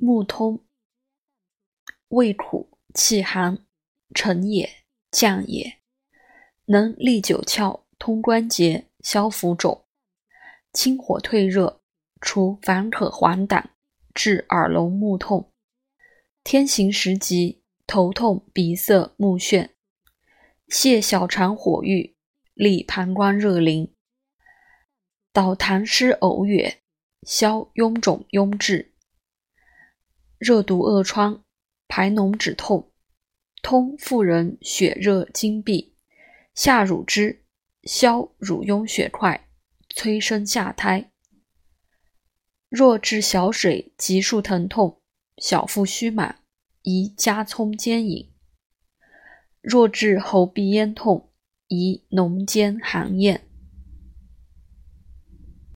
目通，胃苦，气寒，沉也，降也，能利九窍，通关节，消浮肿，清火退热，除烦渴黄疸，治耳聋目痛。天行时疾，头痛、鼻塞、目眩，泻小肠火郁，利膀胱热淋，导痰湿呕哕，消痈肿痈滞。热毒恶疮，排脓止痛，通妇人血热经闭，下乳汁，消乳痈血块，催生下胎。若治小水急数疼痛，小腹虚满，宜加葱煎饮；若治喉鼻咽痛，宜浓煎含咽。